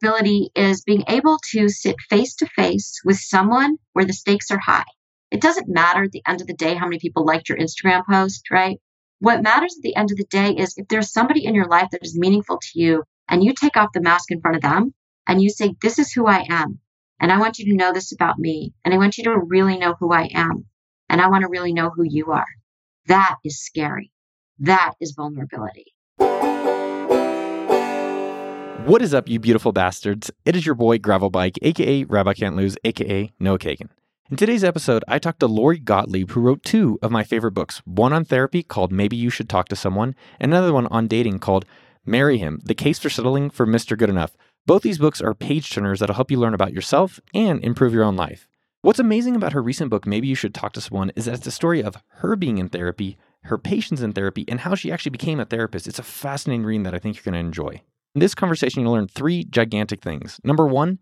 vulnerability is being able to sit face to face with someone where the stakes are high. It doesn't matter at the end of the day how many people liked your Instagram post, right? What matters at the end of the day is if there's somebody in your life that is meaningful to you and you take off the mask in front of them and you say, This is who I am. And I want you to know this about me. And I want you to really know who I am. And I want to really know who you are. That is scary. That is vulnerability. What is up, you beautiful bastards? It is your boy Gravel Bike, aka Rabbi Can't Lose, aka Noah Kagan. In today's episode, I talked to Lori Gottlieb, who wrote two of my favorite books one on therapy called Maybe You Should Talk to Someone, and another one on dating called Marry Him The Case for Settling for Mr. Good Enough. Both these books are page turners that'll help you learn about yourself and improve your own life. What's amazing about her recent book, Maybe You Should Talk to Someone, is that it's a story of her being in therapy, her patients in therapy, and how she actually became a therapist. It's a fascinating read that I think you're going to enjoy. In this conversation, you'll learn three gigantic things. Number one,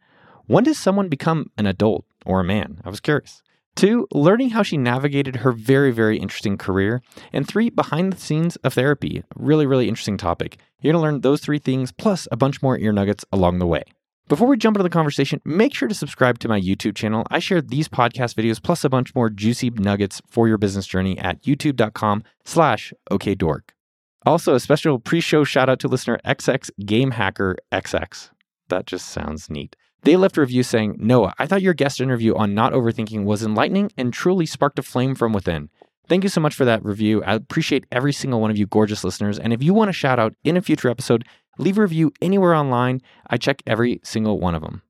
when does someone become an adult or a man? I was curious. Two, learning how she navigated her very, very interesting career. And three, behind the scenes of therapy. Really, really interesting topic. You're going to learn those three things plus a bunch more ear nuggets along the way. Before we jump into the conversation, make sure to subscribe to my YouTube channel. I share these podcast videos plus a bunch more juicy nuggets for your business journey at youtube.com slash okdork. Also, a special pre-show shout out to listener XX Game Hacker XX. That just sounds neat. They left a review saying, Noah, I thought your guest interview on not overthinking was enlightening and truly sparked a flame from within. Thank you so much for that review. I appreciate every single one of you gorgeous listeners. And if you want a shout out in a future episode, leave a review anywhere online. I check every single one of them.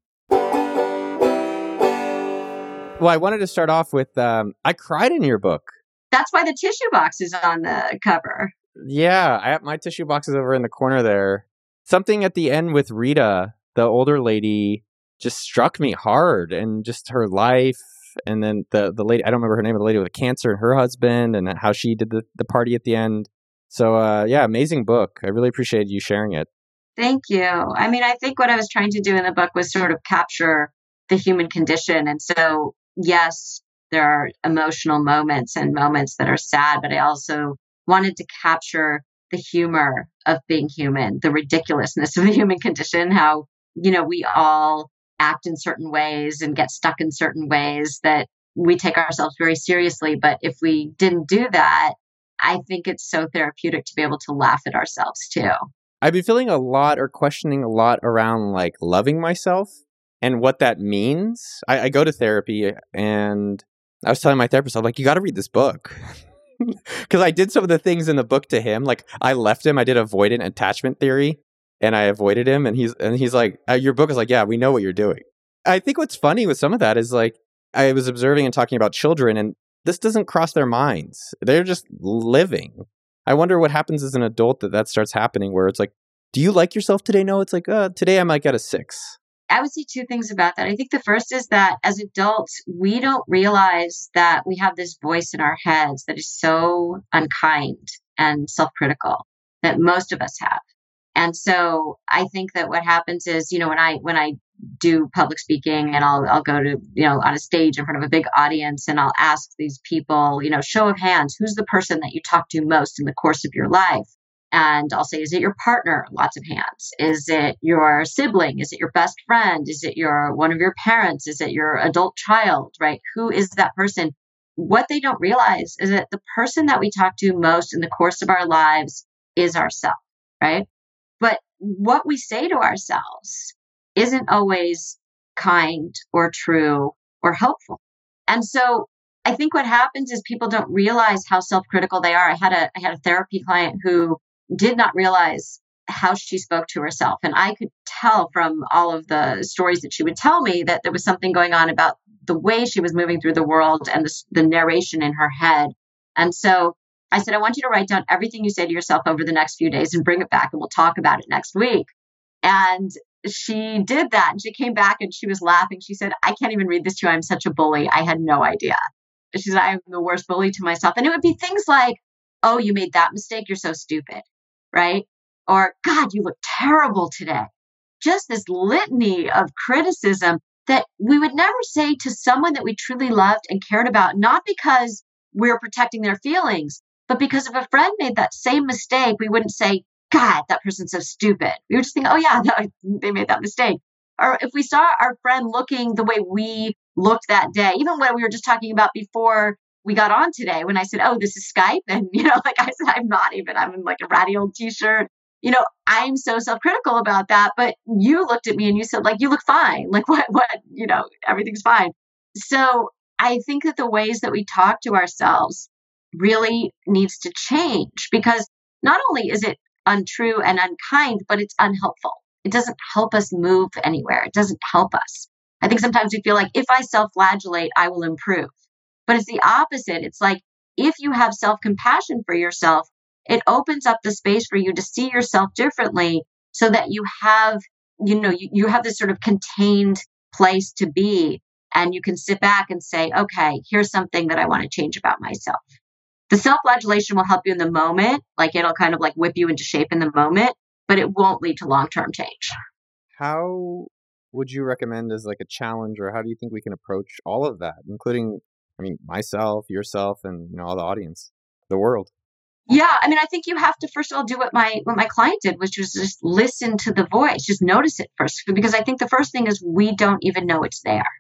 Well, I wanted to start off with um, I cried in your book. That's why the tissue box is on the cover. Yeah, I have my tissue box is over in the corner there. Something at the end with Rita, the older lady, just struck me hard and just her life and then the the lady I don't remember her name the lady with the cancer and her husband and how she did the, the party at the end. So uh, yeah, amazing book. I really appreciate you sharing it. Thank you. I mean, I think what I was trying to do in the book was sort of capture the human condition. And so, yes, there are emotional moments and moments that are sad, but I also wanted to capture the humor of being human, the ridiculousness of the human condition, how, you know, we all act in certain ways and get stuck in certain ways that we take ourselves very seriously. But if we didn't do that, I think it's so therapeutic to be able to laugh at ourselves too. I've been feeling a lot or questioning a lot around like loving myself and what that means. I, I go to therapy and I was telling my therapist, I'm like, you got to read this book. Because I did some of the things in the book to him. Like I left him, I did avoidant attachment theory and I avoided him. And he's and he's like, uh, "Your book is like, yeah, we know what you're doing." I think what's funny with some of that is like I was observing and talking about children, and this doesn't cross their minds. They're just living. I wonder what happens as an adult that that starts happening, where it's like, "Do you like yourself today?" No, it's like, uh, "Today I might get a six. I would say two things about that. I think the first is that as adults, we don't realize that we have this voice in our heads that is so unkind and self critical that most of us have. And so I think that what happens is, you know, when I when I do public speaking and I'll I'll go to, you know, on a stage in front of a big audience and I'll ask these people, you know, show of hands, who's the person that you talk to most in the course of your life? And I'll say, is it your partner? Lots of hands. Is it your sibling? Is it your best friend? Is it your one of your parents? Is it your adult child? Right? Who is that person? What they don't realize is that the person that we talk to most in the course of our lives is ourselves, right? But what we say to ourselves isn't always kind or true or helpful. And so I think what happens is people don't realize how self-critical they are. I had a I had a therapy client who did not realize how she spoke to herself and I could tell from all of the stories that she would tell me that there was something going on about the way she was moving through the world and the, the narration in her head. And so I said, I want you to write down everything you say to yourself over the next few days and bring it back and we'll talk about it next week. And she did that and she came back and she was laughing. She said, I can't even read this to you. I'm such a bully. I had no idea. She said, I'm the worst bully to myself. And it would be things like, oh, you made that mistake. You're so stupid. Right. Or, God, you look terrible today. Just this litany of criticism that we would never say to someone that we truly loved and cared about, not because we're protecting their feelings, but because if a friend made that same mistake, we wouldn't say, God, that person's so stupid. We would just think, oh, yeah, they made that mistake. or if we saw our friend looking the way we looked that day, even when we were just talking about before we got on today, when I said, Oh, this is Skype. And, you know, like I said, I'm not even, I'm in like a ratty old t shirt. You know, I'm so self critical about that. But you looked at me and you said, like, you look fine. Like, what, what, you know, everything's fine. So I think that the ways that we talk to ourselves really needs to change because not only is it untrue and unkind, but it's unhelpful. It doesn't help us move anywhere. It doesn't help us. I think sometimes we feel like if I self flagellate, I will improve. But it's the opposite. It's like if you have self compassion for yourself, it opens up the space for you to see yourself differently so that you have, you know, you, you have this sort of contained place to be and you can sit back and say, okay, here's something that I want to change about myself. The self flagellation will help you in the moment, like it'll kind of like whip you into shape in the moment, but it won't lead to long term change. How would you recommend as like a challenge, or how do you think we can approach all of that, including, I mean, myself, yourself, and you know, all the audience, the world? Yeah, I mean, I think you have to first of all do what my what my client did, which was just listen to the voice, just notice it first, because I think the first thing is we don't even know it's there,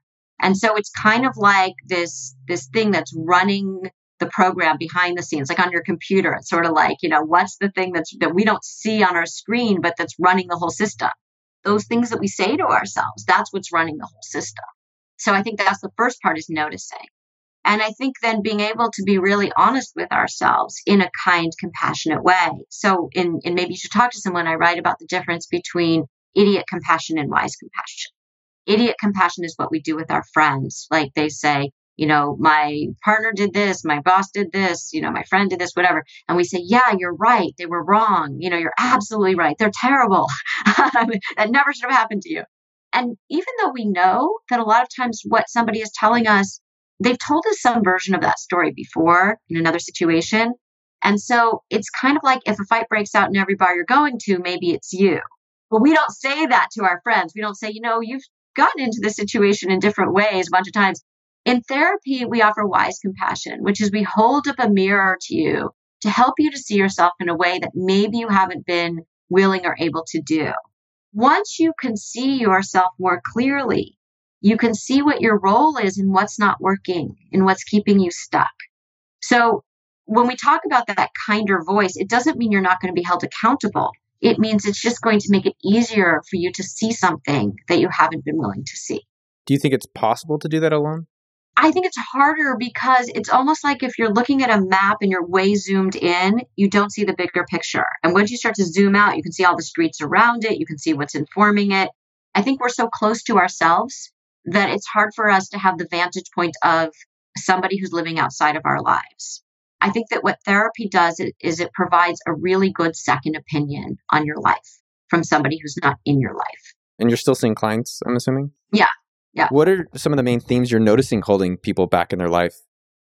and so it's kind of like this this thing that's running the program behind the scenes, like on your computer. It's sort of like, you know, what's the thing that's that we don't see on our screen, but that's running the whole system. Those things that we say to ourselves, that's what's running the whole system. So I think that's the first part is noticing. And I think then being able to be really honest with ourselves in a kind, compassionate way. So in, in maybe you should talk to someone, I write about the difference between idiot compassion and wise compassion. Idiot compassion is what we do with our friends. Like they say, you know, my partner did this, my boss did this, you know, my friend did this, whatever. And we say, yeah, you're right. They were wrong. You know, you're absolutely right. They're terrible. that never should have happened to you. And even though we know that a lot of times what somebody is telling us, they've told us some version of that story before in another situation. And so it's kind of like if a fight breaks out in every bar you're going to, maybe it's you. But we don't say that to our friends. We don't say, you know, you've gotten into this situation in different ways a bunch of times. In therapy, we offer wise compassion, which is we hold up a mirror to you to help you to see yourself in a way that maybe you haven't been willing or able to do. Once you can see yourself more clearly, you can see what your role is and what's not working and what's keeping you stuck. So when we talk about that kinder voice, it doesn't mean you're not going to be held accountable. It means it's just going to make it easier for you to see something that you haven't been willing to see. Do you think it's possible to do that alone? I think it's harder because it's almost like if you're looking at a map and you're way zoomed in, you don't see the bigger picture. And once you start to zoom out, you can see all the streets around it, you can see what's informing it. I think we're so close to ourselves that it's hard for us to have the vantage point of somebody who's living outside of our lives. I think that what therapy does is it provides a really good second opinion on your life from somebody who's not in your life. And you're still seeing clients, I'm assuming? Yeah. Yeah. What are some of the main themes you're noticing holding people back in their life?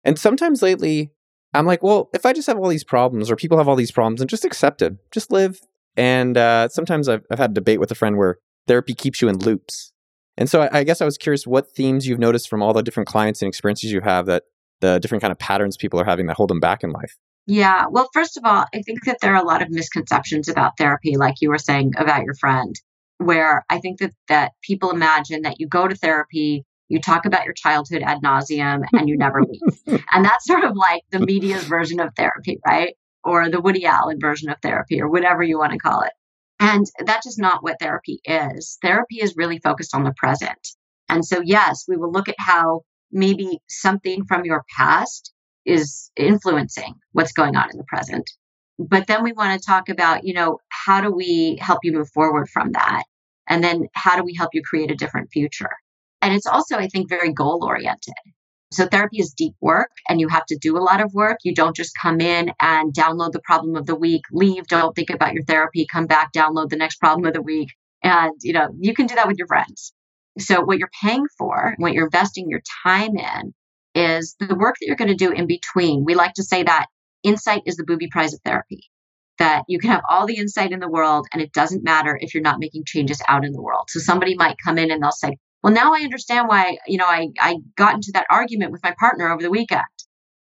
And sometimes lately, I'm like, well, if I just have all these problems or people have all these problems and just accept it, just live. And uh, sometimes I've, I've had a debate with a friend where therapy keeps you in loops. And so I, I guess I was curious what themes you've noticed from all the different clients and experiences you have that the different kind of patterns people are having that hold them back in life. Yeah. Well, first of all, I think that there are a lot of misconceptions about therapy, like you were saying about your friend where I think that that people imagine that you go to therapy, you talk about your childhood ad nauseum, and you never leave. and that's sort of like the media's version of therapy, right? Or the Woody Allen version of therapy, or whatever you want to call it. And that's just not what therapy is. Therapy is really focused on the present. And so, yes, we will look at how maybe something from your past is influencing what's going on in the present. But then we want to talk about, you know, how do we help you move forward from that? And then how do we help you create a different future? And it's also, I think, very goal oriented. So therapy is deep work and you have to do a lot of work. You don't just come in and download the problem of the week, leave, don't think about your therapy, come back, download the next problem of the week. And, you know, you can do that with your friends. So what you're paying for, what you're investing your time in is the work that you're going to do in between. We like to say that insight is the booby prize of therapy that you can have all the insight in the world and it doesn't matter if you're not making changes out in the world. So somebody might come in and they'll say, well, now I understand why, you know, I, I got into that argument with my partner over the weekend.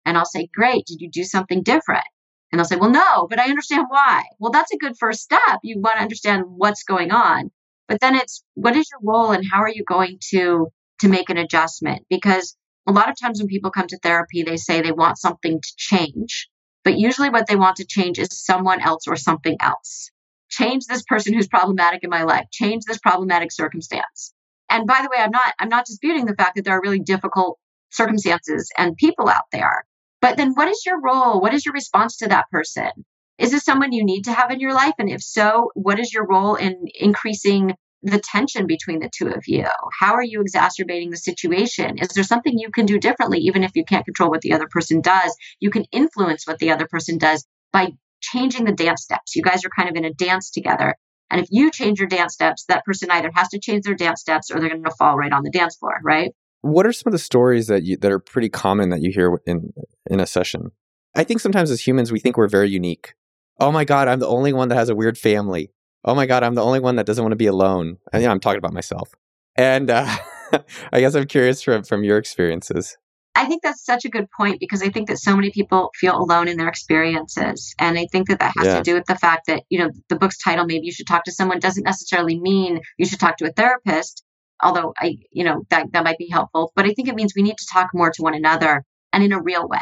And I'll say, great. Did you do something different? And they'll say, well, no, but I understand why. Well, that's a good first step. You want to understand what's going on. But then it's what is your role and how are you going to to make an adjustment? Because a lot of times when people come to therapy, they say they want something to change. But usually what they want to change is someone else or something else. Change this person who's problematic in my life. Change this problematic circumstance. And by the way, I'm not I'm not disputing the fact that there are really difficult circumstances and people out there. But then what is your role? What is your response to that person? Is this someone you need to have in your life? And if so, what is your role in increasing the tension between the two of you? How are you exacerbating the situation? Is there something you can do differently, even if you can't control what the other person does? You can influence what the other person does by changing the dance steps. You guys are kind of in a dance together. And if you change your dance steps, that person either has to change their dance steps or they're going to fall right on the dance floor, right? What are some of the stories that you that are pretty common that you hear in in a session? I think sometimes as humans we think we're very unique. Oh my god, I'm the only one that has a weird family. Oh my god, I'm the only one that doesn't want to be alone. And yeah, I'm talking about myself. And uh, I guess I'm curious from from your experiences. I think that's such a good point because I think that so many people feel alone in their experiences. And I think that that has yeah. to do with the fact that, you know, the book's title, maybe you should talk to someone, doesn't necessarily mean you should talk to a therapist although I, you know, that, that might be helpful. But I think it means we need to talk more to one another and in a real way.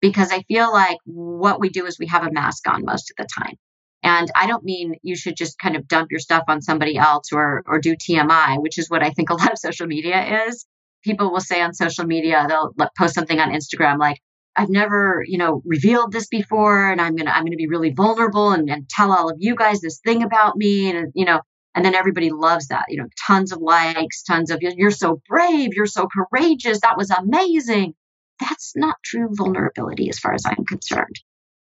Because I feel like what we do is we have a mask on most of the time. And I don't mean you should just kind of dump your stuff on somebody else or or do TMI, which is what I think a lot of social media is. People will say on social media, they'll post something on Instagram like, I've never, you know, revealed this before and I'm gonna I'm gonna be really vulnerable and, and tell all of you guys this thing about me. And you know, and then everybody loves that, you know, tons of likes, tons of, you're so brave, you're so courageous, that was amazing. That's not true vulnerability as far as I'm concerned.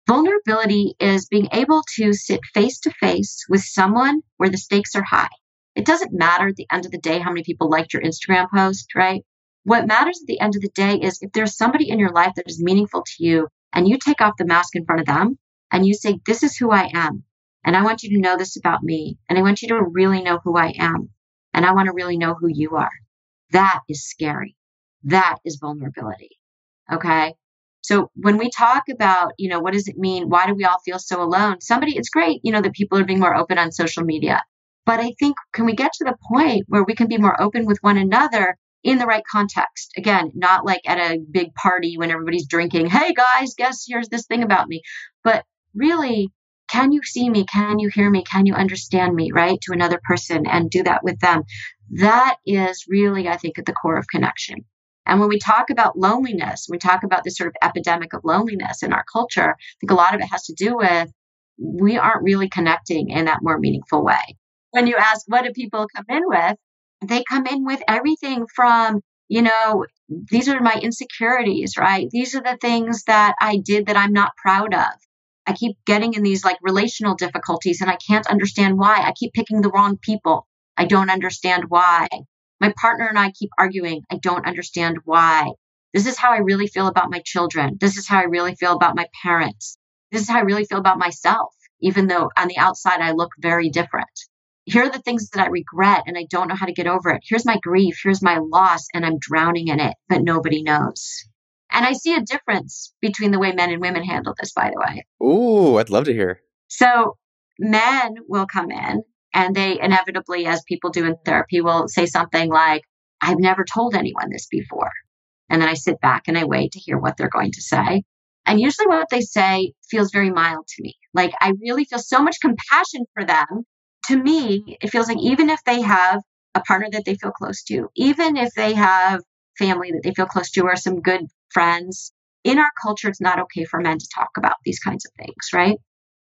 Vulnerability is being able to sit face to face with someone where the stakes are high. It doesn't matter at the end of the day how many people liked your Instagram post, right? What matters at the end of the day is if there's somebody in your life that is meaningful to you and you take off the mask in front of them and you say, This is who I am. And I want you to know this about me. And I want you to really know who I am. And I want to really know who you are. That is scary. That is vulnerability. Okay. So when we talk about, you know, what does it mean? Why do we all feel so alone? Somebody, it's great, you know, that people are being more open on social media. But I think, can we get to the point where we can be more open with one another in the right context? Again, not like at a big party when everybody's drinking, hey guys, guess here's this thing about me. But really can you see me? Can you hear me? Can you understand me? Right? To another person and do that with them. That is really, I think, at the core of connection. And when we talk about loneliness, we talk about this sort of epidemic of loneliness in our culture, I think a lot of it has to do with we aren't really connecting in that more meaningful way. When you ask, what do people come in with? They come in with everything from, you know, these are my insecurities, right? These are the things that I did that I'm not proud of. I keep getting in these like relational difficulties and I can't understand why. I keep picking the wrong people. I don't understand why. My partner and I keep arguing. I don't understand why. This is how I really feel about my children. This is how I really feel about my parents. This is how I really feel about myself, even though on the outside I look very different. Here are the things that I regret and I don't know how to get over it. Here's my grief. Here's my loss and I'm drowning in it, but nobody knows. And I see a difference between the way men and women handle this, by the way. Ooh, I'd love to hear. So men will come in and they inevitably, as people do in therapy, will say something like, I've never told anyone this before. And then I sit back and I wait to hear what they're going to say. And usually what they say feels very mild to me. Like I really feel so much compassion for them. To me, it feels like even if they have a partner that they feel close to, even if they have family that they feel close to or some good friends. In our culture, it's not okay for men to talk about these kinds of things, right?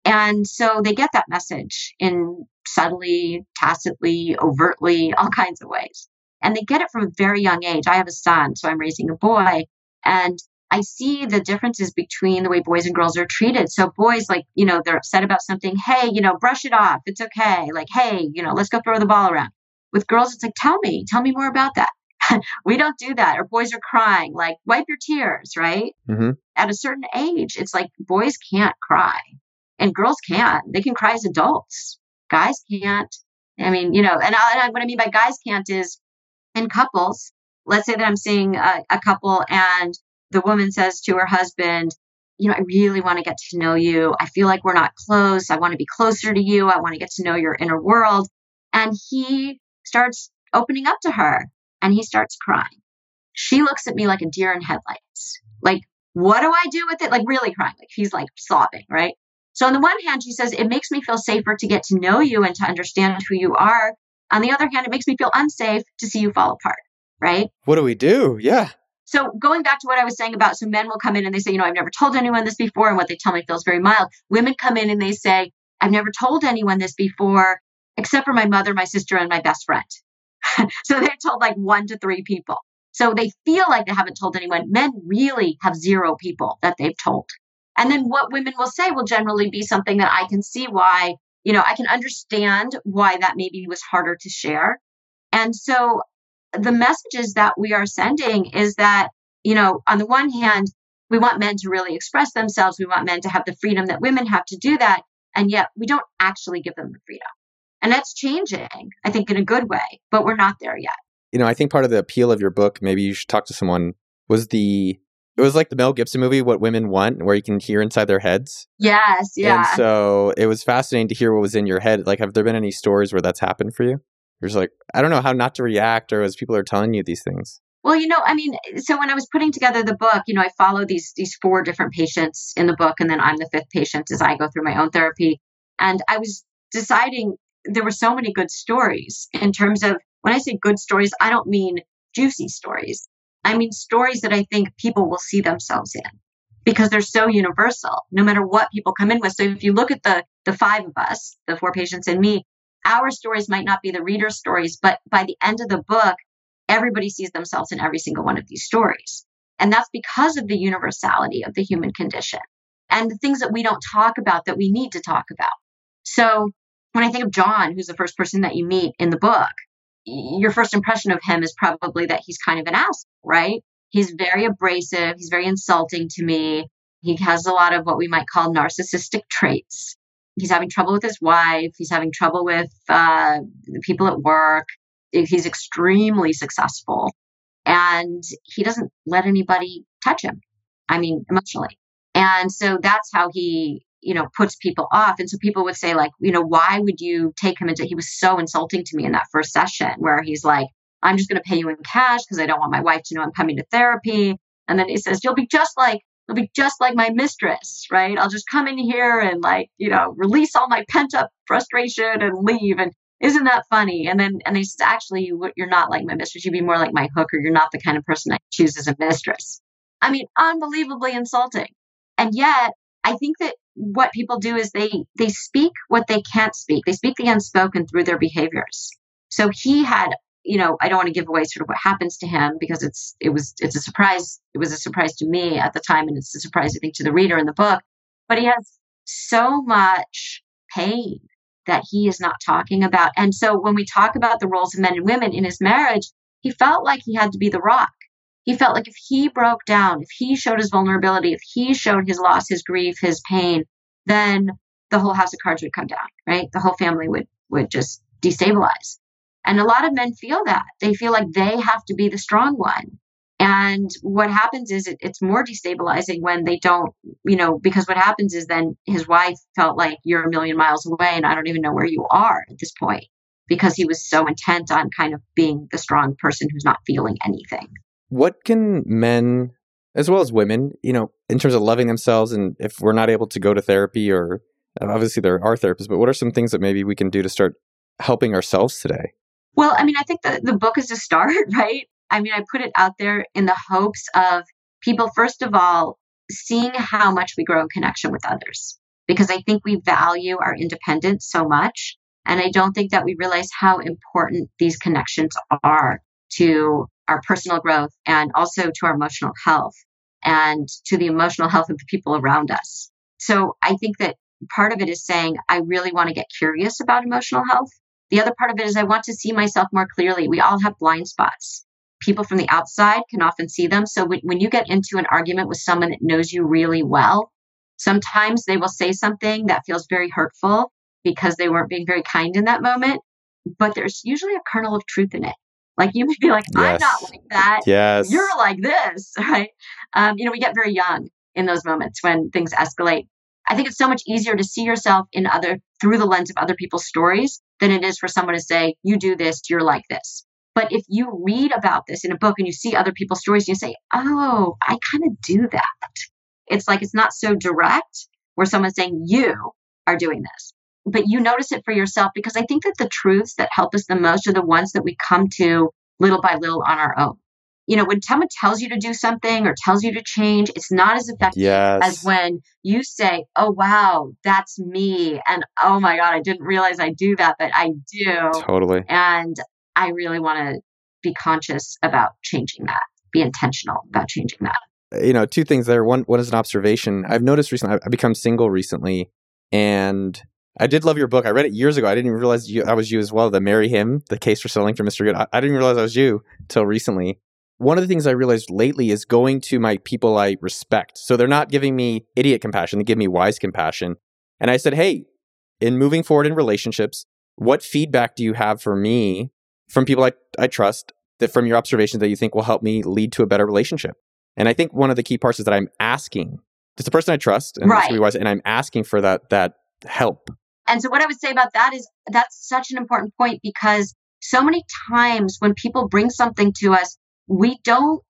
And so they get that message in subtly, tacitly, overtly, all kinds of ways. And they get it from a very young age. I have a son, so I'm raising a boy. And I see the differences between the way boys and girls are treated. So boys, like, you know, they're upset about something. Hey, you know, brush it off. It's okay. Like, hey, you know, let's go throw the ball around. With girls, it's like, tell me, tell me more about that. we don't do that. Or boys are crying, like wipe your tears, right? Mm-hmm. At a certain age, it's like boys can't cry and girls can't. They can cry as adults. Guys can't. I mean, you know, and, I, and I, what I mean by guys can't is in couples. Let's say that I'm seeing a, a couple and the woman says to her husband, you know, I really want to get to know you. I feel like we're not close. I want to be closer to you. I want to get to know your inner world. And he starts opening up to her and he starts crying. She looks at me like a deer in headlights. Like, what do I do with it? Like, really crying. Like, he's like sobbing, right? So, on the one hand, she says, it makes me feel safer to get to know you and to understand who you are. On the other hand, it makes me feel unsafe to see you fall apart, right? What do we do? Yeah. So, going back to what I was saying about so men will come in and they say, you know, I've never told anyone this before. And what they tell me feels very mild. Women come in and they say, I've never told anyone this before, except for my mother, my sister, and my best friend. so, they've told like one to three people. So they feel like they haven't told anyone. Men really have zero people that they've told. And then what women will say will generally be something that I can see why, you know, I can understand why that maybe was harder to share. And so the messages that we are sending is that, you know, on the one hand, we want men to really express themselves. We want men to have the freedom that women have to do that. And yet we don't actually give them the freedom. And that's changing, I think, in a good way, but we're not there yet you know, I think part of the appeal of your book, maybe you should talk to someone, was the it was like the Mel Gibson movie, What Women Want, where you can hear inside their heads. Yes, yeah. And so it was fascinating to hear what was in your head. Like, have there been any stories where that's happened for you? You're just like, I don't know how not to react, or as people are telling you these things. Well, you know, I mean, so when I was putting together the book, you know, I follow these these four different patients in the book, and then I'm the fifth patient as I go through my own therapy. And I was deciding there were so many good stories in terms of when I say good stories, I don't mean juicy stories. I mean stories that I think people will see themselves in because they're so universal, no matter what people come in with. So if you look at the the five of us, the four patients and me, our stories might not be the reader's stories, but by the end of the book, everybody sees themselves in every single one of these stories. And that's because of the universality of the human condition and the things that we don't talk about that we need to talk about. So when I think of John, who's the first person that you meet in the book, your first impression of him is probably that he's kind of an ass, right? He's very abrasive. He's very insulting to me. He has a lot of what we might call narcissistic traits. He's having trouble with his wife. He's having trouble with uh, the people at work. He's extremely successful. And he doesn't let anybody touch him. I mean, emotionally. And so that's how he you know puts people off and so people would say like you know why would you take him into he was so insulting to me in that first session where he's like i'm just going to pay you in cash because i don't want my wife to know i'm coming to therapy and then he says you'll be just like you'll be just like my mistress right? I'll just come in here and like you know release all my pent up frustration and leave and isn't that funny? And then and he says actually you, you're not like my mistress. You'd be more like my hooker. You're not the kind of person i choose as a mistress. I mean unbelievably insulting. And yet I think that what people do is they they speak what they can't speak. They speak the unspoken through their behaviors. So he had, you know, I don't want to give away sort of what happens to him because it's it was it's a surprise. It was a surprise to me at the time, and it's a surprise I think to the reader in the book. But he has so much pain that he is not talking about. And so when we talk about the roles of men and women in his marriage, he felt like he had to be the rock. He felt like if he broke down, if he showed his vulnerability, if he showed his loss, his grief, his pain, then the whole house of cards would come down, right? The whole family would would just destabilize. And a lot of men feel that. They feel like they have to be the strong one. And what happens is it, it's more destabilizing when they don't, you know, because what happens is then his wife felt like you're a million miles away and I don't even know where you are at this point because he was so intent on kind of being the strong person who's not feeling anything. What can men, as well as women, you know, in terms of loving themselves, and if we're not able to go to therapy, or obviously there are therapists, but what are some things that maybe we can do to start helping ourselves today? Well, I mean, I think the, the book is a start, right? I mean, I put it out there in the hopes of people, first of all, seeing how much we grow in connection with others, because I think we value our independence so much. And I don't think that we realize how important these connections are to our personal growth and also to our emotional health and to the emotional health of the people around us. So I think that part of it is saying, I really want to get curious about emotional health. The other part of it is I want to see myself more clearly. We all have blind spots. People from the outside can often see them. So when, when you get into an argument with someone that knows you really well, sometimes they will say something that feels very hurtful because they weren't being very kind in that moment. But there's usually a kernel of truth in it. Like you may be like, yes. I'm not like that. Yes. You're like this, right? Um, you know, we get very young in those moments when things escalate. I think it's so much easier to see yourself in other through the lens of other people's stories than it is for someone to say, you do this, you're like this. But if you read about this in a book and you see other people's stories, you say, oh, I kind of do that. It's like it's not so direct where someone's saying, you are doing this. But you notice it for yourself because I think that the truths that help us the most are the ones that we come to little by little on our own. You know, when someone tells you to do something or tells you to change, it's not as effective yes. as when you say, Oh, wow, that's me. And oh my God, I didn't realize I do that, but I do. Totally. And I really want to be conscious about changing that, be intentional about changing that. Uh, you know, two things there. One, one is an observation. I've noticed recently, I've become single recently, and I did love your book. I read it years ago. I didn't even realize you, I was you as well. The Marry Him, the case for selling for Mr. Good. I, I didn't realize I was you till recently. One of the things I realized lately is going to my people I respect. So they're not giving me idiot compassion, they give me wise compassion. And I said, hey, in moving forward in relationships, what feedback do you have for me from people I, I trust that from your observations that you think will help me lead to a better relationship? And I think one of the key parts is that I'm asking. It's a person I trust and, right. wise, and I'm asking for that that help. And so what I would say about that is that's such an important point because so many times when people bring something to us, we don't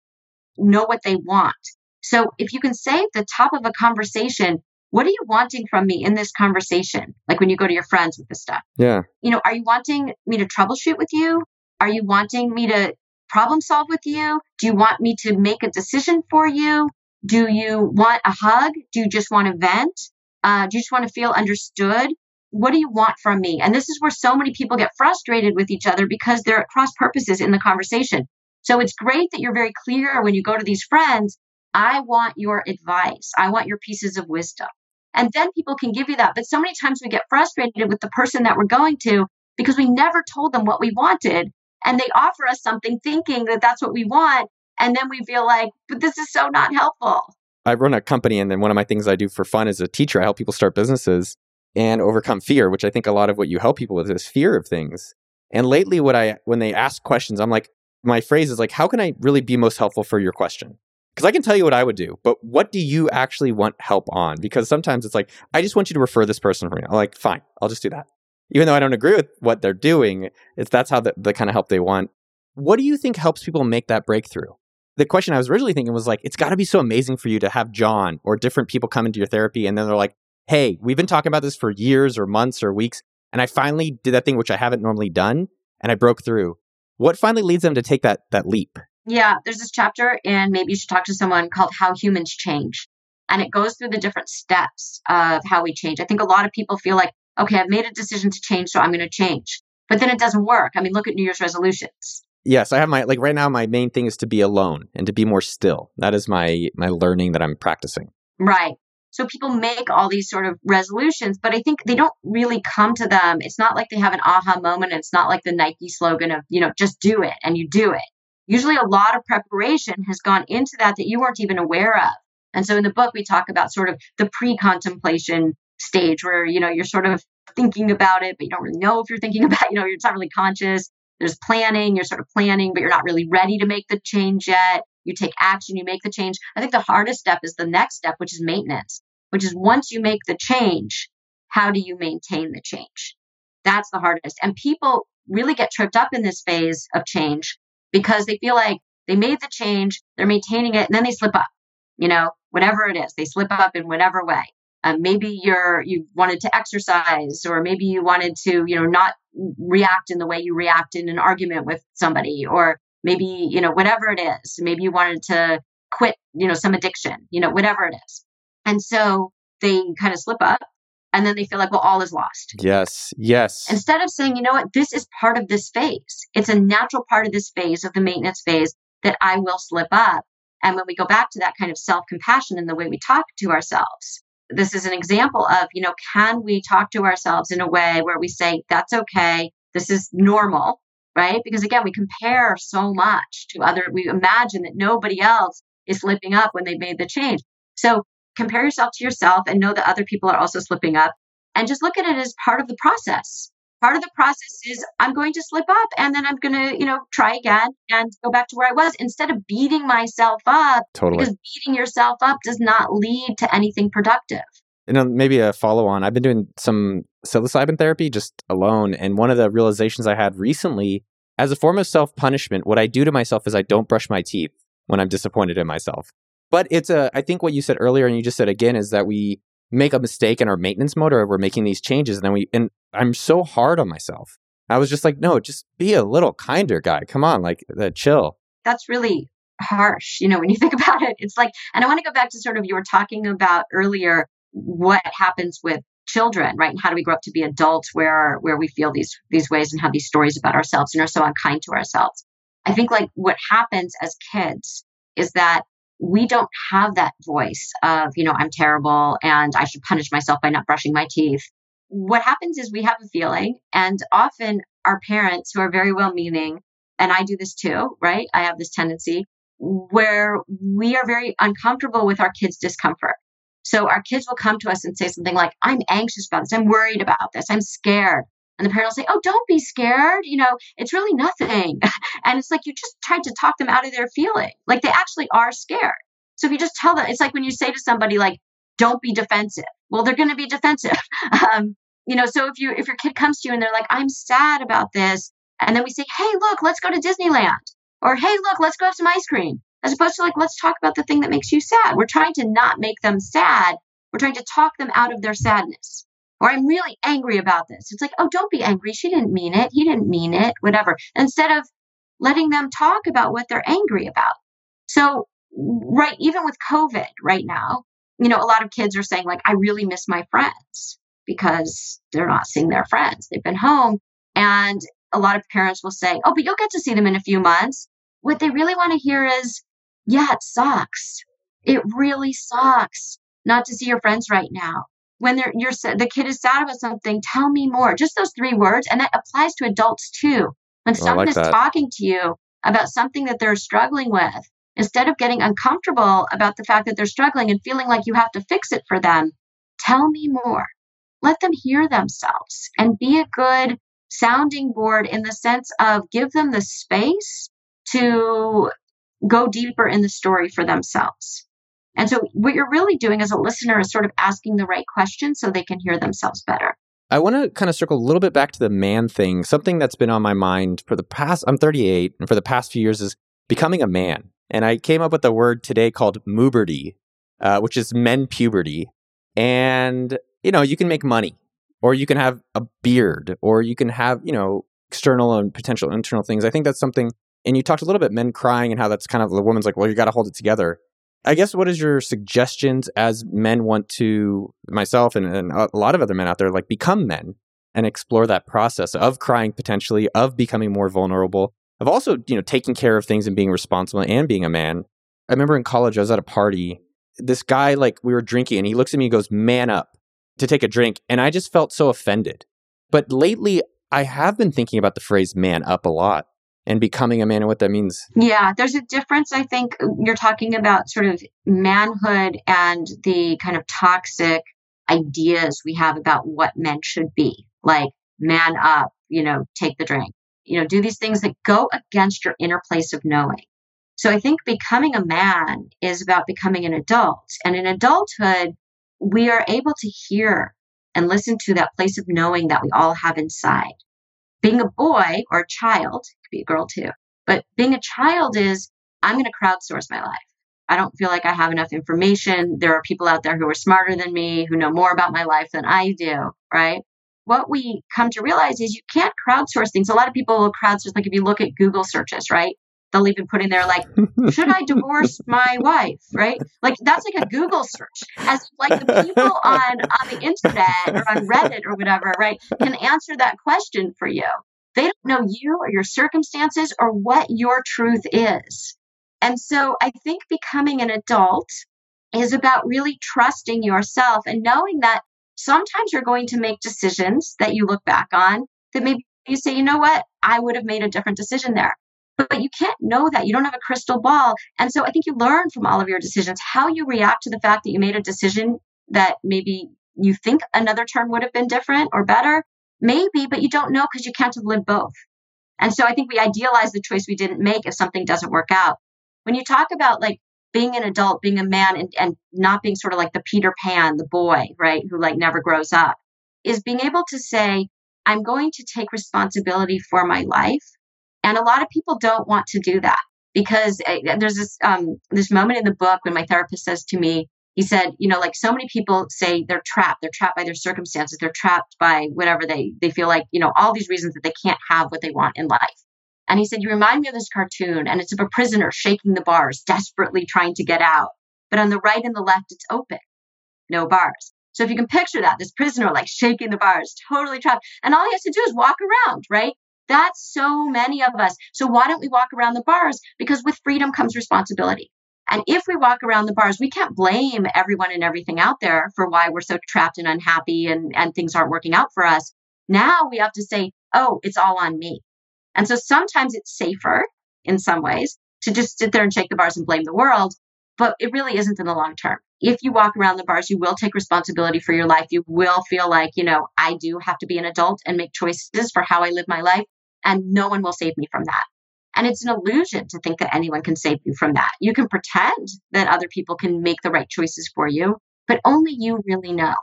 know what they want. So if you can say at the top of a conversation, what are you wanting from me in this conversation? Like when you go to your friends with this stuff. Yeah. You know, are you wanting me to troubleshoot with you? Are you wanting me to problem solve with you? Do you want me to make a decision for you? Do you want a hug? Do you just want to vent? Uh, do you just want to feel understood? what do you want from me? And this is where so many people get frustrated with each other because they're at cross purposes in the conversation. So it's great that you're very clear when you go to these friends. I want your advice. I want your pieces of wisdom. And then people can give you that. But so many times we get frustrated with the person that we're going to because we never told them what we wanted. And they offer us something thinking that that's what we want. And then we feel like, but this is so not helpful. I run a company, and then one of my things I do for fun as a teacher, I help people start businesses and overcome fear, which I think a lot of what you help people with is fear of things. And lately, what I when they ask questions, I'm like, my phrase is like, how can I really be most helpful for your question? Because I can tell you what I would do, but what do you actually want help on? Because sometimes it's like, I just want you to refer this person for me. I'm like, fine, I'll just do that. Even though I don't agree with what they're doing, it's that's how the, the kind of help they want. What do you think helps people make that breakthrough? The question I was originally thinking was like, it's got to be so amazing for you to have John or different people come into your therapy and then they're like, hey, we've been talking about this for years or months or weeks, and I finally did that thing which I haven't normally done, and I broke through. What finally leads them to take that that leap? Yeah, there's this chapter, and maybe you should talk to someone called How Humans Change. And it goes through the different steps of how we change. I think a lot of people feel like, okay, I've made a decision to change, so I'm going to change. But then it doesn't work. I mean, look at New Year's resolutions. Yes, I have my like right now my main thing is to be alone and to be more still. That is my my learning that I'm practicing. Right. So people make all these sort of resolutions, but I think they don't really come to them. It's not like they have an aha moment. It's not like the Nike slogan of, you know, just do it and you do it. Usually a lot of preparation has gone into that that you weren't even aware of. And so in the book, we talk about sort of the pre contemplation stage where, you know, you're sort of thinking about it, but you don't really know if you're thinking about, you know, you're not really conscious. There's planning, you're sort of planning, but you're not really ready to make the change yet you take action, you make the change. I think the hardest step is the next step, which is maintenance, which is once you make the change, how do you maintain the change? That's the hardest. And people really get tripped up in this phase of change because they feel like they made the change, they're maintaining it, and then they slip up, you know, whatever it is, they slip up in whatever way. Um, maybe you're you wanted to exercise or maybe you wanted to you know not react in the way you react in an argument with somebody or maybe you know whatever it is maybe you wanted to quit you know some addiction you know whatever it is and so they kind of slip up and then they feel like well all is lost. Yes yes. Instead of saying you know what? This is part of this phase. It's a natural part of this phase of the maintenance phase that i will slip up. And when we go back to that kind of self-compassion in the way we talk to ourselves this is an example of you know can we talk to ourselves in a way where we say that's okay. This is normal right? Because again, we compare so much to other, we imagine that nobody else is slipping up when they made the change. So compare yourself to yourself and know that other people are also slipping up and just look at it as part of the process. Part of the process is I'm going to slip up and then I'm going to, you know, try again and go back to where I was instead of beating myself up. Totally. Because beating yourself up does not lead to anything productive. and maybe a follow on. I've been doing some psilocybin therapy just alone. And one of the realizations I had recently, as a form of self punishment, what I do to myself is I don't brush my teeth when I'm disappointed in myself. But it's a, I think what you said earlier and you just said again is that we make a mistake in our maintenance mode or we're making these changes. And then we, and I'm so hard on myself. I was just like, no, just be a little kinder, guy. Come on, like, uh, chill. That's really harsh. You know, when you think about it, it's like, and I want to go back to sort of you were talking about earlier what happens with children, right? And how do we grow up to be adults where where we feel these these ways and have these stories about ourselves and are so unkind to ourselves. I think like what happens as kids is that we don't have that voice of, you know, I'm terrible and I should punish myself by not brushing my teeth. What happens is we have a feeling and often our parents who are very well meaning and I do this too, right? I have this tendency where we are very uncomfortable with our kids' discomfort. So our kids will come to us and say something like, I'm anxious about this. I'm worried about this. I'm scared. And the parent will say, Oh, don't be scared. You know, it's really nothing. and it's like you just tried to talk them out of their feeling. Like they actually are scared. So if you just tell them, it's like when you say to somebody, like, don't be defensive. Well, they're going to be defensive. um, you know, so if you if your kid comes to you and they're like, I'm sad about this, and then we say, Hey, look, let's go to Disneyland. Or hey, look, let's go have some ice cream as opposed to like, let's talk about the thing that makes you sad. We're trying to not make them sad. We're trying to talk them out of their sadness. Or I'm really angry about this. It's like, oh, don't be angry. She didn't mean it. He didn't mean it, whatever. Instead of letting them talk about what they're angry about. So, right, even with COVID right now, you know, a lot of kids are saying, like, I really miss my friends because they're not seeing their friends. They've been home. And a lot of parents will say, oh, but you'll get to see them in a few months. What they really want to hear is, yeah, it sucks. It really sucks not to see your friends right now. When they're, you're, the kid is sad about something, tell me more. Just those three words. And that applies to adults too. When someone like is that. talking to you about something that they're struggling with, instead of getting uncomfortable about the fact that they're struggling and feeling like you have to fix it for them, tell me more. Let them hear themselves and be a good sounding board in the sense of give them the space to go deeper in the story for themselves. And so, what you're really doing as a listener is sort of asking the right questions so they can hear themselves better. I want to kind of circle a little bit back to the man thing. Something that's been on my mind for the past, I'm 38, and for the past few years is becoming a man. And I came up with a word today called mooberty, uh, which is men puberty. And, you know, you can make money, or you can have a beard, or you can have, you know, external and potential internal things. I think that's something and you talked a little bit men crying and how that's kind of the woman's like, well, you got to hold it together. I guess what is your suggestions as men want to myself and, and a lot of other men out there like become men and explore that process of crying potentially, of becoming more vulnerable, of also, you know, taking care of things and being responsible and being a man. I remember in college I was at a party. This guy like we were drinking and he looks at me and goes, "Man up." to take a drink and I just felt so offended. But lately I have been thinking about the phrase man up a lot and becoming a man and what that means. Yeah, there's a difference. I think you're talking about sort of manhood and the kind of toxic ideas we have about what men should be, like man up, you know, take the drink, you know, do these things that go against your inner place of knowing. So I think becoming a man is about becoming an adult. And in adulthood, we are able to hear and listen to that place of knowing that we all have inside. Being a boy or a child be a girl too. But being a child is, I'm going to crowdsource my life. I don't feel like I have enough information. There are people out there who are smarter than me, who know more about my life than I do, right? What we come to realize is you can't crowdsource things. A lot of people will crowdsource, like if you look at Google searches, right? They'll even put in there like, should I divorce my wife? Right? Like that's like a Google search. As like the people on on the internet or on Reddit or whatever, right, can answer that question for you. They don't know you or your circumstances or what your truth is. And so I think becoming an adult is about really trusting yourself and knowing that sometimes you're going to make decisions that you look back on that maybe you say, you know what, I would have made a different decision there. But you can't know that. You don't have a crystal ball. And so I think you learn from all of your decisions how you react to the fact that you made a decision that maybe you think another turn would have been different or better. Maybe, but you don't know because you can't have lived both. And so I think we idealize the choice we didn't make if something doesn't work out. When you talk about like being an adult, being a man, and, and not being sort of like the Peter Pan, the boy, right, who like never grows up, is being able to say, I'm going to take responsibility for my life. And a lot of people don't want to do that because uh, there's this um, this moment in the book when my therapist says to me, he said, you know, like so many people say they're trapped. They're trapped by their circumstances. They're trapped by whatever they they feel like, you know, all these reasons that they can't have what they want in life. And he said, you remind me of this cartoon, and it's of a prisoner shaking the bars, desperately trying to get out. But on the right and the left, it's open, no bars. So if you can picture that, this prisoner like shaking the bars, totally trapped, and all he has to do is walk around, right? That's so many of us. So why don't we walk around the bars? Because with freedom comes responsibility. And if we walk around the bars, we can't blame everyone and everything out there for why we're so trapped and unhappy and, and things aren't working out for us. Now we have to say, oh, it's all on me. And so sometimes it's safer in some ways to just sit there and shake the bars and blame the world, but it really isn't in the long term. If you walk around the bars, you will take responsibility for your life. You will feel like, you know, I do have to be an adult and make choices for how I live my life, and no one will save me from that. And it's an illusion to think that anyone can save you from that. You can pretend that other people can make the right choices for you, but only you really know.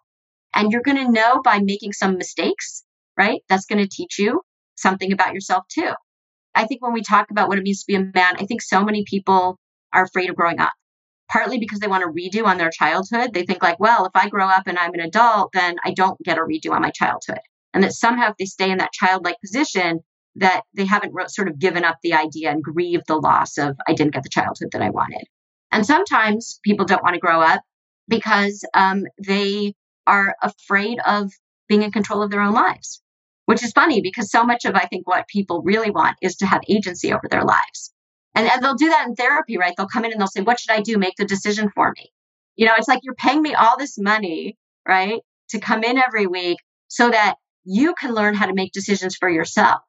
And you're going to know by making some mistakes, right? That's going to teach you something about yourself too. I think when we talk about what it means to be a man, I think so many people are afraid of growing up. Partly because they want to redo on their childhood. They think like, well, if I grow up and I'm an adult, then I don't get a redo on my childhood. And that somehow if they stay in that childlike position, that they haven't sort of given up the idea and grieved the loss of I didn't get the childhood that I wanted. And sometimes people don't want to grow up because um, they are afraid of being in control of their own lives, which is funny because so much of I think what people really want is to have agency over their lives. And, and they'll do that in therapy, right? They'll come in and they'll say, What should I do? Make the decision for me. You know, it's like you're paying me all this money, right? To come in every week so that you can learn how to make decisions for yourself.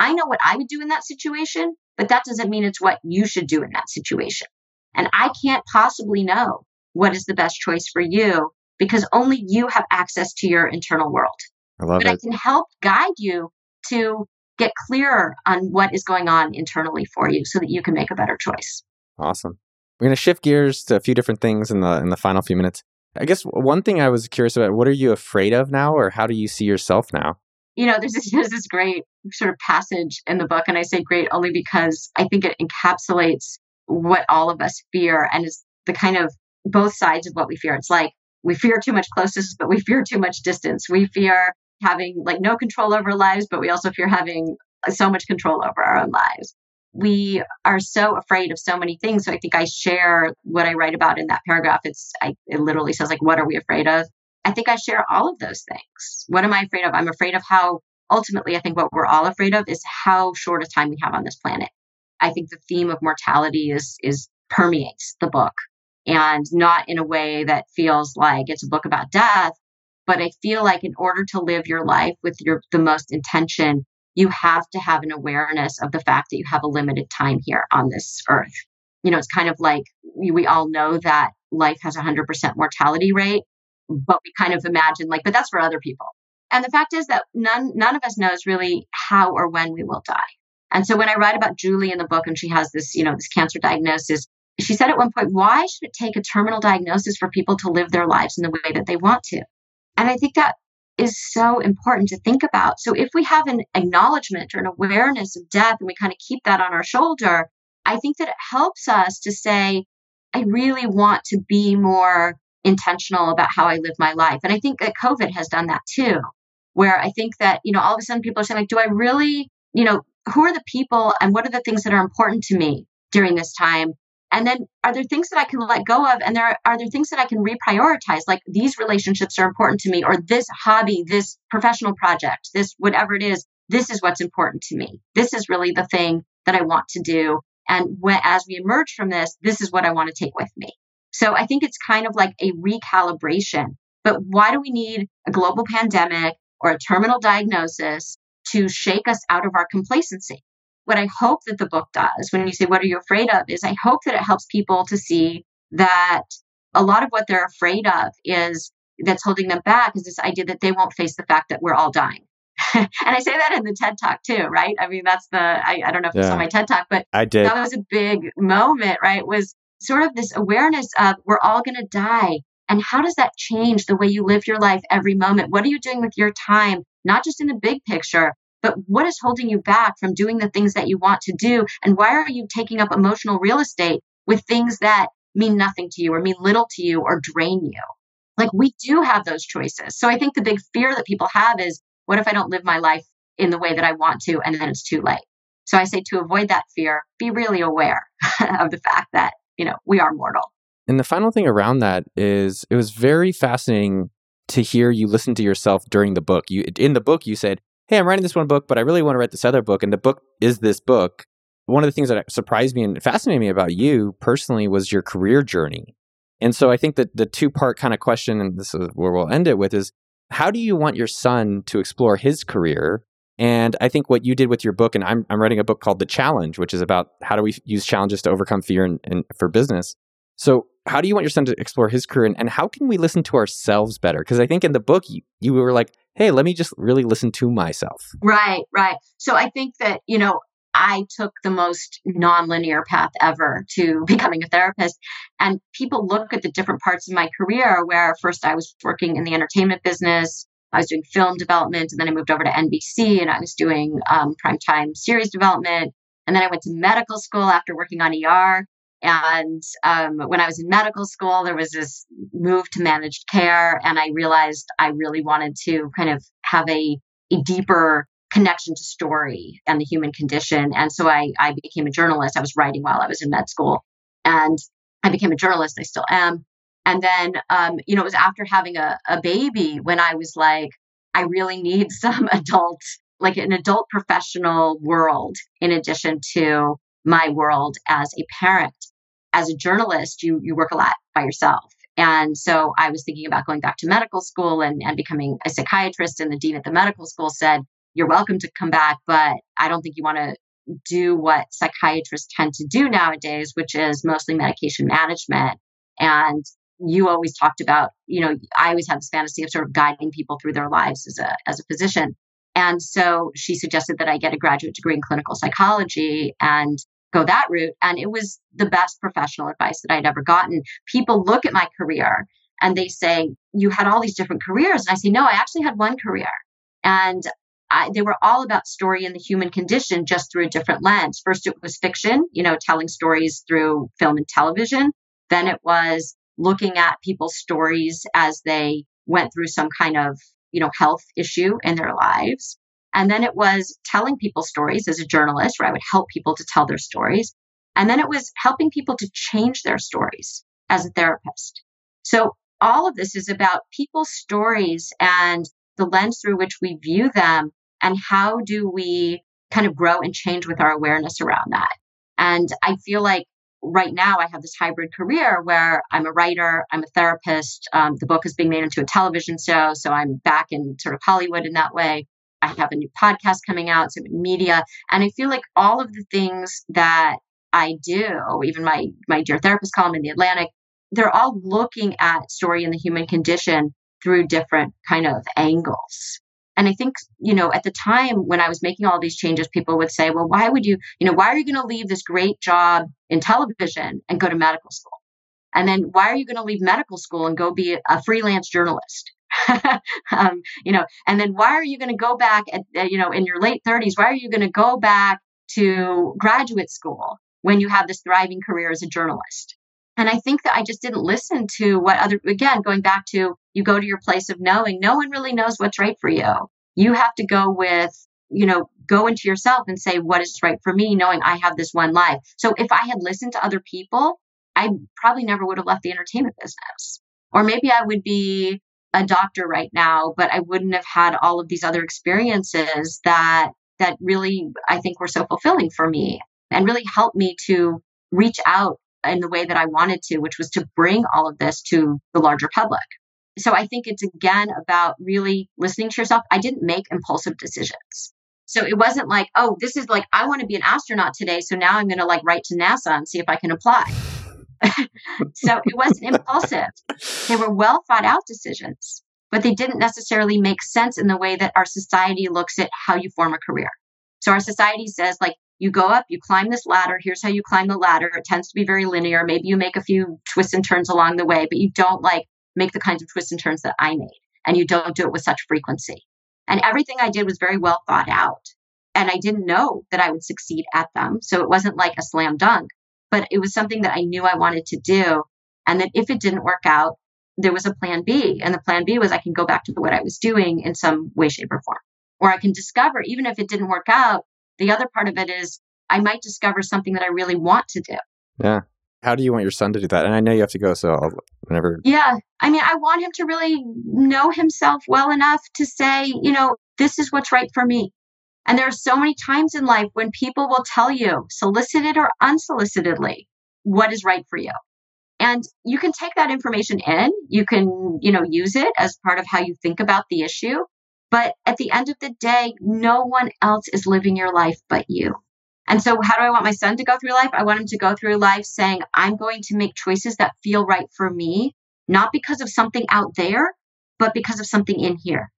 I know what I would do in that situation, but that doesn't mean it's what you should do in that situation. And I can't possibly know what is the best choice for you because only you have access to your internal world. I love but it. I can help guide you to get clearer on what is going on internally for you so that you can make a better choice. Awesome. We're going to shift gears to a few different things in the in the final few minutes. I guess one thing I was curious about, what are you afraid of now or how do you see yourself now? You know, there's this, there's this great sort of passage in the book, and I say great only because I think it encapsulates what all of us fear and is the kind of both sides of what we fear. It's like we fear too much closeness, but we fear too much distance. We fear having like no control over lives, but we also fear having so much control over our own lives. We are so afraid of so many things. So I think I share what I write about in that paragraph. It's I, it literally says like, "What are we afraid of?" I think I share all of those things. What am I afraid of? I'm afraid of how ultimately, I think what we're all afraid of is how short a time we have on this planet. I think the theme of mortality is is permeates the book and not in a way that feels like it's a book about death, but I feel like in order to live your life with your the most intention, you have to have an awareness of the fact that you have a limited time here on this earth. You know, it's kind of like we, we all know that life has a 100% mortality rate, but we kind of imagine like, but that's for other people. And the fact is that none none of us knows really how or when we will die. And so when I write about Julie in the book and she has this, you know, this cancer diagnosis, she said at one point, why should it take a terminal diagnosis for people to live their lives in the way that they want to? And I think that is so important to think about. So if we have an acknowledgement or an awareness of death and we kind of keep that on our shoulder, I think that it helps us to say, I really want to be more intentional about how I live my life. And I think that COVID has done that too, where I think that, you know, all of a sudden people are saying, like, do I really, you know, who are the people and what are the things that are important to me during this time? And then are there things that I can let go of? And there are, are there things that I can reprioritize? Like these relationships are important to me, or this hobby, this professional project, this whatever it is, this is what's important to me. This is really the thing that I want to do. And when, as we emerge from this, this is what I want to take with me. So I think it's kind of like a recalibration. But why do we need a global pandemic or a terminal diagnosis to shake us out of our complacency? What I hope that the book does when you say, What are you afraid of? is I hope that it helps people to see that a lot of what they're afraid of is that's holding them back is this idea that they won't face the fact that we're all dying. and I say that in the TED Talk too, right? I mean, that's the I, I don't know if yeah. you saw my TED Talk, but I did. That was a big moment, right? Was sort of this awareness of we're all going to die. And how does that change the way you live your life every moment? What are you doing with your time? Not just in the big picture, but what is holding you back from doing the things that you want to do? And why are you taking up emotional real estate with things that mean nothing to you or mean little to you or drain you? Like we do have those choices. So I think the big fear that people have is what if I don't live my life in the way that I want to and then it's too late? So I say to avoid that fear, be really aware of the fact that, you know, we are mortal. And the final thing around that is it was very fascinating to hear you listen to yourself during the book. You in the book you said, "Hey, I'm writing this one book, but I really want to write this other book." And the book is this book. One of the things that surprised me and fascinated me about you personally was your career journey. And so I think that the two part kind of question, and this is where we'll end it with, is how do you want your son to explore his career? And I think what you did with your book, and I'm, I'm writing a book called The Challenge, which is about how do we use challenges to overcome fear and, and for business. So, how do you want your son to explore his career, and, and how can we listen to ourselves better? Because I think in the book, you, you were like, hey, let me just really listen to myself. Right, right. So, I think that, you know, I took the most nonlinear path ever to becoming a therapist. And people look at the different parts of my career where first I was working in the entertainment business, I was doing film development, and then I moved over to NBC and I was doing um, primetime series development. And then I went to medical school after working on ER. And um, when I was in medical school, there was this move to managed care. And I realized I really wanted to kind of have a, a deeper connection to story and the human condition. And so I, I became a journalist. I was writing while I was in med school. And I became a journalist. I still am. And then, um, you know, it was after having a, a baby when I was like, I really need some adult, like an adult professional world in addition to my world as a parent as a journalist, you you work a lot by yourself. And so I was thinking about going back to medical school and, and becoming a psychiatrist. And the dean at the medical school said, You're welcome to come back, but I don't think you want to do what psychiatrists tend to do nowadays, which is mostly medication management. And you always talked about, you know, I always had this fantasy of sort of guiding people through their lives as a as a physician. And so she suggested that I get a graduate degree in clinical psychology and go that route. And it was the best professional advice that I'd ever gotten. People look at my career and they say, You had all these different careers. And I say, No, I actually had one career. And I, they were all about story and the human condition just through a different lens. First, it was fiction, you know, telling stories through film and television. Then it was looking at people's stories as they went through some kind of, you know, health issue in their lives. And then it was telling people stories as a journalist, where I would help people to tell their stories. And then it was helping people to change their stories as a therapist. So all of this is about people's stories and the lens through which we view them and how do we kind of grow and change with our awareness around that. And I feel like right now I have this hybrid career where I'm a writer, I'm a therapist. Um, the book is being made into a television show, so I'm back in sort of Hollywood in that way. I have a new podcast coming out, so media. And I feel like all of the things that I do, even my my dear therapist column in the Atlantic, they're all looking at story and the human condition through different kind of angles. And I think, you know, at the time when I was making all these changes, people would say, well, why would you, you know, why are you going to leave this great job in television and go to medical school? And then why are you going to leave medical school and go be a freelance journalist? um, you know, and then why are you going to go back at, you know, in your late 30s? Why are you going to go back to graduate school when you have this thriving career as a journalist? And I think that I just didn't listen to what other, again, going back to you go to your place of knowing, no one really knows what's right for you. You have to go with, you know, go into yourself and say, what is right for me, knowing I have this one life. So if I had listened to other people, I probably never would have left the entertainment business. Or maybe I would be a doctor right now, but I wouldn't have had all of these other experiences that that really I think were so fulfilling for me and really helped me to reach out in the way that I wanted to, which was to bring all of this to the larger public. So I think it's again about really listening to yourself. I didn't make impulsive decisions. So it wasn't like, oh, this is like, I want to be an astronaut today. So now I'm going to like write to NASA and see if I can apply. so it wasn't impulsive. They were well thought out decisions, but they didn't necessarily make sense in the way that our society looks at how you form a career. So our society says, like, you go up, you climb this ladder. Here's how you climb the ladder. It tends to be very linear. Maybe you make a few twists and turns along the way, but you don't like make the kinds of twists and turns that I made. And you don't do it with such frequency. And everything I did was very well thought out. And I didn't know that I would succeed at them. So it wasn't like a slam dunk, but it was something that I knew I wanted to do. And that if it didn't work out, there was a plan B. And the plan B was I can go back to what I was doing in some way, shape, or form. Or I can discover, even if it didn't work out, the other part of it is I might discover something that I really want to do. Yeah. How do you want your son to do that? And I know you have to go, so I'll, whenever. Yeah. I mean, I want him to really know himself well enough to say, you know, this is what's right for me. And there are so many times in life when people will tell you, solicited or unsolicitedly, what is right for you. And you can take that information in. You can, you know, use it as part of how you think about the issue. But at the end of the day, no one else is living your life but you. And so, how do I want my son to go through life? I want him to go through life saying, I'm going to make choices that feel right for me, not because of something out there, but because of something in here.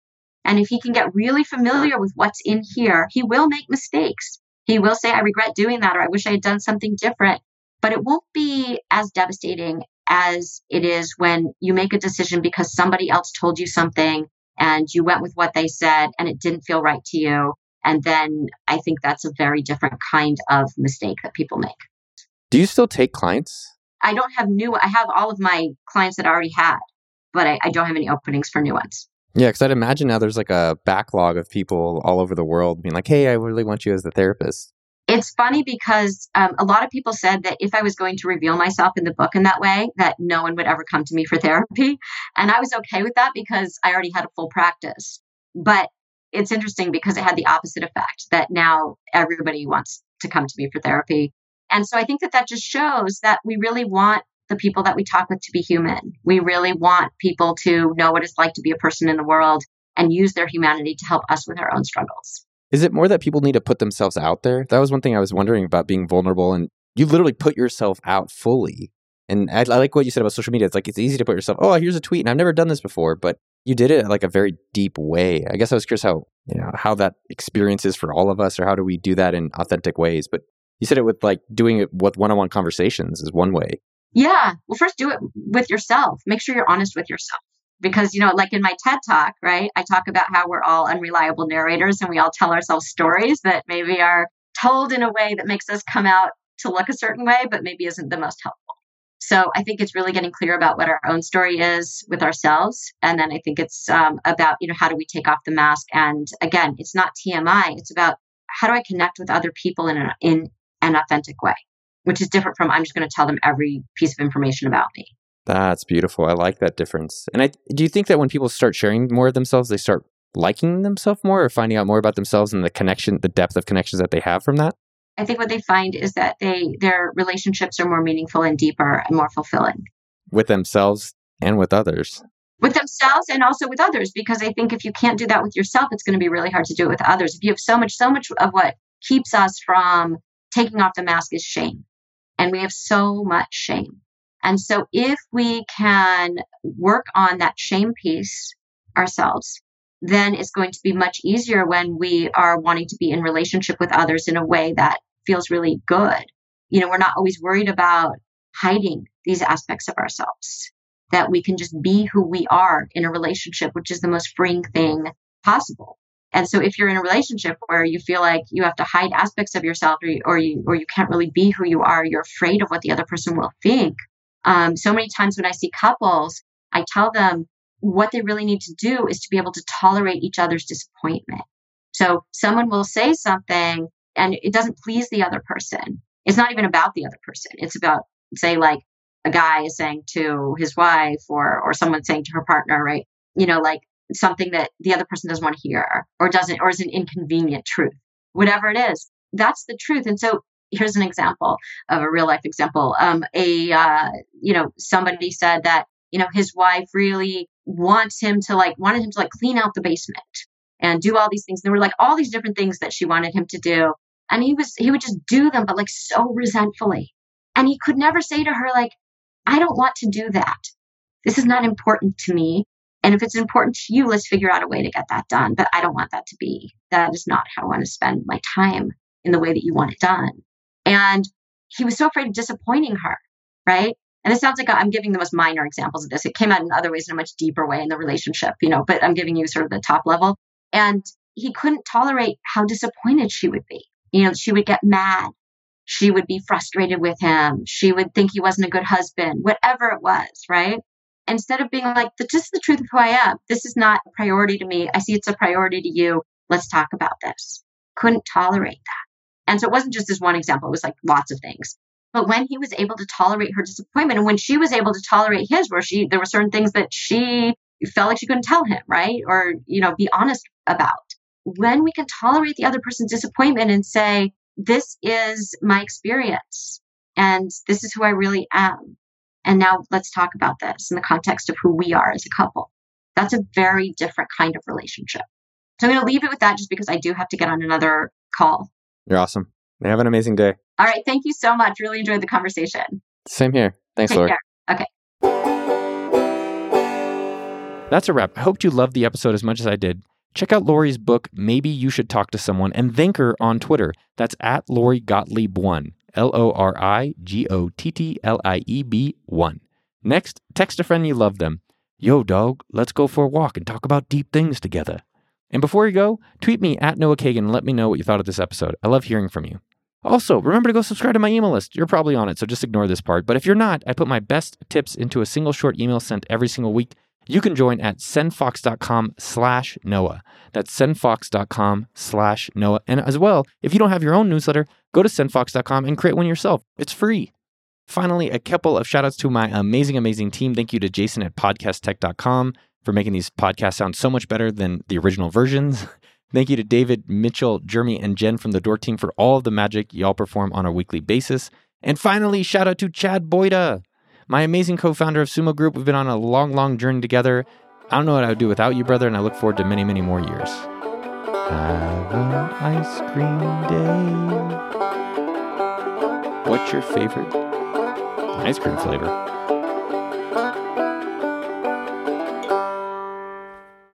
And if he can get really familiar with what's in here, he will make mistakes. He will say, I regret doing that, or I wish I had done something different. But it won't be as devastating as it is when you make a decision because somebody else told you something and you went with what they said and it didn't feel right to you. And then I think that's a very different kind of mistake that people make. Do you still take clients? I don't have new, I have all of my clients that I already had, but I, I don't have any openings for new ones. Yeah, because I'd imagine now there's like a backlog of people all over the world being like, hey, I really want you as the therapist. It's funny because um, a lot of people said that if I was going to reveal myself in the book in that way, that no one would ever come to me for therapy. And I was okay with that because I already had a full practice. But it's interesting because it had the opposite effect that now everybody wants to come to me for therapy. And so I think that that just shows that we really want the people that we talk with to be human. We really want people to know what it's like to be a person in the world and use their humanity to help us with our own struggles. Is it more that people need to put themselves out there? That was one thing I was wondering about being vulnerable. And you literally put yourself out fully. And I, I, like what you said about social media. It's like it's easy to put yourself, oh, here's a tweet, and I've never done this before, but you did it like a very deep way. I guess I was curious how you know how that experience is for all of us, or how do we do that in authentic ways. But you said it with like doing it with one-on-one conversations is one way. Yeah. Well, first do it with yourself. Make sure you're honest with yourself because you know like in my ted talk right i talk about how we're all unreliable narrators and we all tell ourselves stories that maybe are told in a way that makes us come out to look a certain way but maybe isn't the most helpful. So i think it's really getting clear about what our own story is with ourselves. And then i think it's um, about you know how do we take off the mask? And again it's not tmi it's about how do i connect with other people in an, in an authentic way which is different from i'm just going to tell them every piece of information about me that's beautiful. I like that difference. And I do you think that when people start sharing more of themselves, they start liking themselves more or finding out more about themselves and the connection, the depth of connections that they have from that? I think what they find is that they their relationships are more meaningful and deeper and more fulfilling with themselves and with others. With themselves and also with others because I think if you can't do that with yourself it's going to be really hard to do it with others. If you have so much so much of what keeps us from taking off the mask is shame. And we have so much shame. And so if we can work on that shame piece ourselves, then it's going to be much easier when we are wanting to be in relationship with others in a way that feels really good. You know, we're not always worried about hiding these aspects of ourselves, that we can just be who we are in a relationship, which is the most freeing thing possible. And so if you're in a relationship where you feel like you have to hide aspects of yourself or you, or you, or you can't really be who you are, you're afraid of what the other person will think, um, so many times when I see couples, I tell them what they really need to do is to be able to tolerate each other's disappointment. So someone will say something and it doesn't please the other person. It's not even about the other person. It's about, say, like a guy is saying to his wife or, or someone saying to her partner, right? You know, like something that the other person doesn't want to hear or doesn't, or is an inconvenient truth, whatever it is. That's the truth. And so here's an example of a real life example. Um, a uh, you know somebody said that you know his wife really wants him to like wanted him to like clean out the basement and do all these things. And There were like all these different things that she wanted him to do, and he was he would just do them, but like so resentfully. And he could never say to her like, "I don't want to do that. This is not important to me." And if it's important to you, let's figure out a way to get that done. But I don't want that to be. That is not how I want to spend my time in the way that you want it done. And he was so afraid of disappointing her, right? And it sounds like I'm giving the most minor examples of this. It came out in other ways in a much deeper way in the relationship, you know, but I'm giving you sort of the top level. And he couldn't tolerate how disappointed she would be. You know, she would get mad. She would be frustrated with him. She would think he wasn't a good husband, whatever it was, right? Instead of being like, this is the truth of who I am. This is not a priority to me. I see it's a priority to you. Let's talk about this. Couldn't tolerate that. And so it wasn't just this one example, it was like lots of things. But when he was able to tolerate her disappointment and when she was able to tolerate his, where she, there were certain things that she felt like she couldn't tell him, right? Or, you know, be honest about. When we can tolerate the other person's disappointment and say, this is my experience and this is who I really am. And now let's talk about this in the context of who we are as a couple. That's a very different kind of relationship. So I'm going to leave it with that just because I do have to get on another call. You're awesome. Have an amazing day. All right. Thank you so much. Really enjoyed the conversation. Same here. Thanks, Take Lori. Care. Okay. That's a wrap. I hope you loved the episode as much as I did. Check out Lori's book, Maybe You Should Talk to Someone, and thank her on Twitter. That's at Lori Gottlieb1, L O R I G O T T L I E B 1. Next, text a friend you love them. Yo, dog, let's go for a walk and talk about deep things together. And before you go, tweet me at Noah Kagan and let me know what you thought of this episode. I love hearing from you. Also, remember to go subscribe to my email list. You're probably on it, so just ignore this part. But if you're not, I put my best tips into a single short email sent every single week. You can join at sendfox.com slash Noah. That's sendfox.com slash Noah. And as well, if you don't have your own newsletter, go to sendfox.com and create one yourself. It's free. Finally, a couple of shout outs to my amazing, amazing team. Thank you to Jason at podcasttech.com for making these podcasts sound so much better than the original versions. Thank you to David, Mitchell, Jeremy, and Jen from the Door team for all of the magic y'all perform on a weekly basis. And finally, shout out to Chad Boyda, my amazing co founder of Sumo Group. We've been on a long, long journey together. I don't know what I would do without you, brother, and I look forward to many, many more years. Have an ice cream day. What's your favorite ice cream flavor?